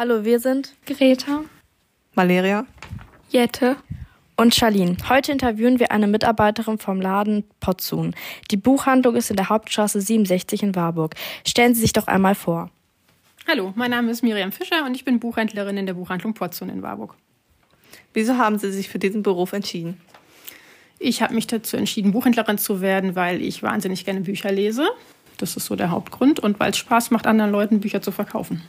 Hallo, wir sind Greta, Valeria, Jette und Charlene. Heute interviewen wir eine Mitarbeiterin vom Laden Potzun. Die Buchhandlung ist in der Hauptstraße 67 in Warburg. Stellen Sie sich doch einmal vor. Hallo, mein Name ist Miriam Fischer und ich bin Buchhändlerin in der Buchhandlung Potzun in Warburg. Wieso haben Sie sich für diesen Beruf entschieden? Ich habe mich dazu entschieden, Buchhändlerin zu werden, weil ich wahnsinnig gerne Bücher lese. Das ist so der Hauptgrund und weil es Spaß macht, anderen Leuten Bücher zu verkaufen.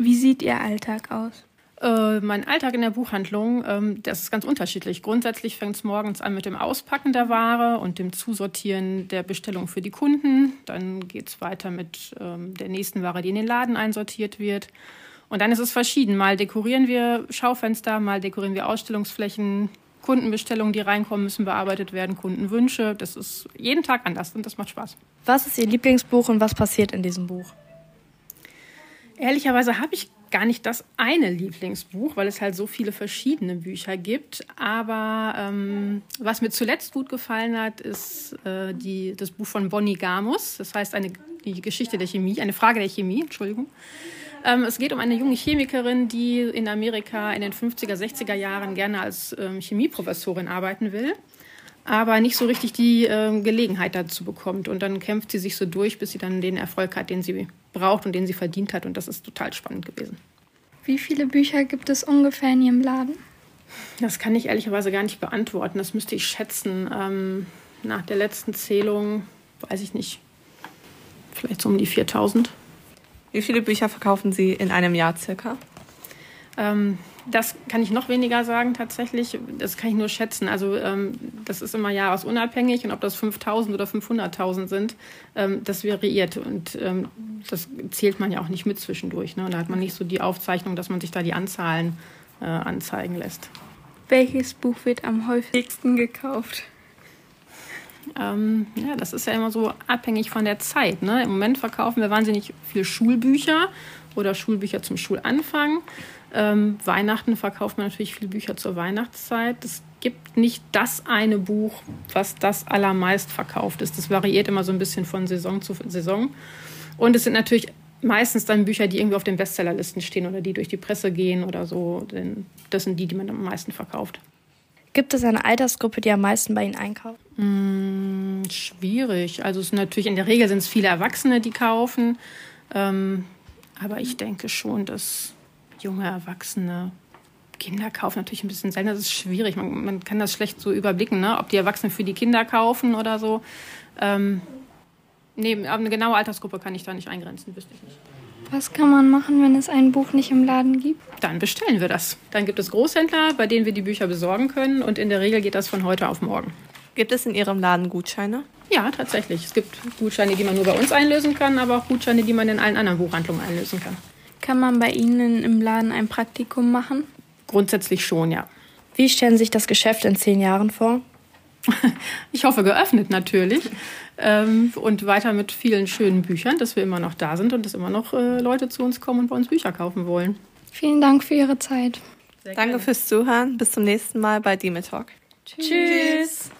Wie sieht Ihr Alltag aus? Äh, mein Alltag in der Buchhandlung, ähm, das ist ganz unterschiedlich. Grundsätzlich fängt es morgens an mit dem Auspacken der Ware und dem Zusortieren der Bestellung für die Kunden. Dann geht es weiter mit ähm, der nächsten Ware, die in den Laden einsortiert wird. Und dann ist es verschieden. Mal dekorieren wir Schaufenster, mal dekorieren wir Ausstellungsflächen, Kundenbestellungen, die reinkommen, müssen bearbeitet werden, Kundenwünsche. Das ist jeden Tag anders und das macht Spaß. Was ist Ihr Lieblingsbuch und was passiert in diesem Buch? Ehrlicherweise habe ich gar nicht das eine Lieblingsbuch, weil es halt so viele verschiedene Bücher gibt. Aber ähm, was mir zuletzt gut gefallen hat, ist äh, die, das Buch von Bonnie Gamus. Das heißt eine, die Geschichte der Chemie, eine Frage der Chemie, Entschuldigung. Ähm, es geht um eine junge Chemikerin, die in Amerika in den 50er, 60er Jahren gerne als ähm, Chemieprofessorin arbeiten will, aber nicht so richtig die ähm, Gelegenheit dazu bekommt. Und dann kämpft sie sich so durch, bis sie dann den Erfolg hat, den sie braucht und den sie verdient hat. Und das ist total spannend gewesen. Wie viele Bücher gibt es ungefähr in Ihrem Laden? Das kann ich ehrlicherweise gar nicht beantworten. Das müsste ich schätzen. Ähm, nach der letzten Zählung, weiß ich nicht, vielleicht so um die 4000. Wie viele Bücher verkaufen Sie in einem Jahr circa? Ähm, das kann ich noch weniger sagen tatsächlich. Das kann ich nur schätzen. Also ähm, das ist immer jahresunabhängig und ob das 5000 oder 500.000 sind, ähm, das variiert und ähm, das zählt man ja auch nicht mit zwischendurch. Ne? Da hat man nicht so die Aufzeichnung, dass man sich da die Anzahlen äh, anzeigen lässt. Welches Buch wird am häufigsten gekauft? Ähm, ja, das ist ja immer so abhängig von der Zeit. Ne? Im Moment verkaufen wir wahnsinnig viele Schulbücher oder Schulbücher zum Schulanfang. Ähm, Weihnachten verkauft man natürlich viele Bücher zur Weihnachtszeit. Es gibt nicht das eine Buch, was das allermeist verkauft ist. Das variiert immer so ein bisschen von Saison zu Saison. Und es sind natürlich meistens dann Bücher, die irgendwie auf den Bestsellerlisten stehen oder die durch die Presse gehen oder so. Denn das sind die, die man am meisten verkauft. Gibt es eine Altersgruppe, die am meisten bei Ihnen einkauft? Hm, schwierig. Also es ist natürlich in der Regel sind es viele Erwachsene, die kaufen. Ähm, aber ich denke schon, dass junge Erwachsene Kinder kaufen natürlich ein bisschen seltener. Das ist schwierig. Man, man kann das schlecht so überblicken, ne? ob die Erwachsenen für die Kinder kaufen oder so. Ähm, nee, aber eine genaue Altersgruppe kann ich da nicht eingrenzen, wüsste ich nicht. Was kann man machen, wenn es ein Buch nicht im Laden gibt? Dann bestellen wir das. Dann gibt es Großhändler, bei denen wir die Bücher besorgen können und in der Regel geht das von heute auf morgen. Gibt es in Ihrem Laden Gutscheine? Ja, tatsächlich. Es gibt Gutscheine, die man nur bei uns einlösen kann, aber auch Gutscheine, die man in allen anderen Buchhandlungen einlösen kann. Kann man bei Ihnen im Laden ein Praktikum machen? Grundsätzlich schon, ja. Wie stellen Sie sich das Geschäft in zehn Jahren vor? Ich hoffe geöffnet natürlich ähm, und weiter mit vielen schönen Büchern, dass wir immer noch da sind und dass immer noch äh, Leute zu uns kommen und bei uns Bücher kaufen wollen. Vielen Dank für Ihre Zeit. Sehr Danke gerne. fürs Zuhören. Bis zum nächsten Mal bei Dime Talk. Tschüss. Tschüss.